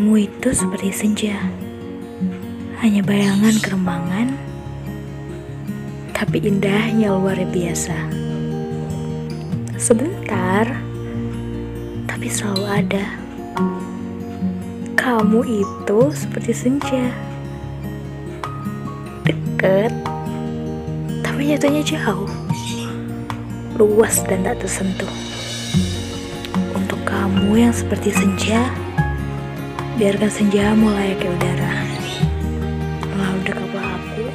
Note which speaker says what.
Speaker 1: Kamu itu seperti senja, hanya bayangan kerembangan, tapi indahnya luar biasa. Sebentar, tapi selalu ada. Kamu itu seperti senja, deket, tapi nyatanya jauh, luas dan tak tersentuh. Untuk kamu yang seperti senja, biarkan senja mulai ke udara. Lalu dekatlah aku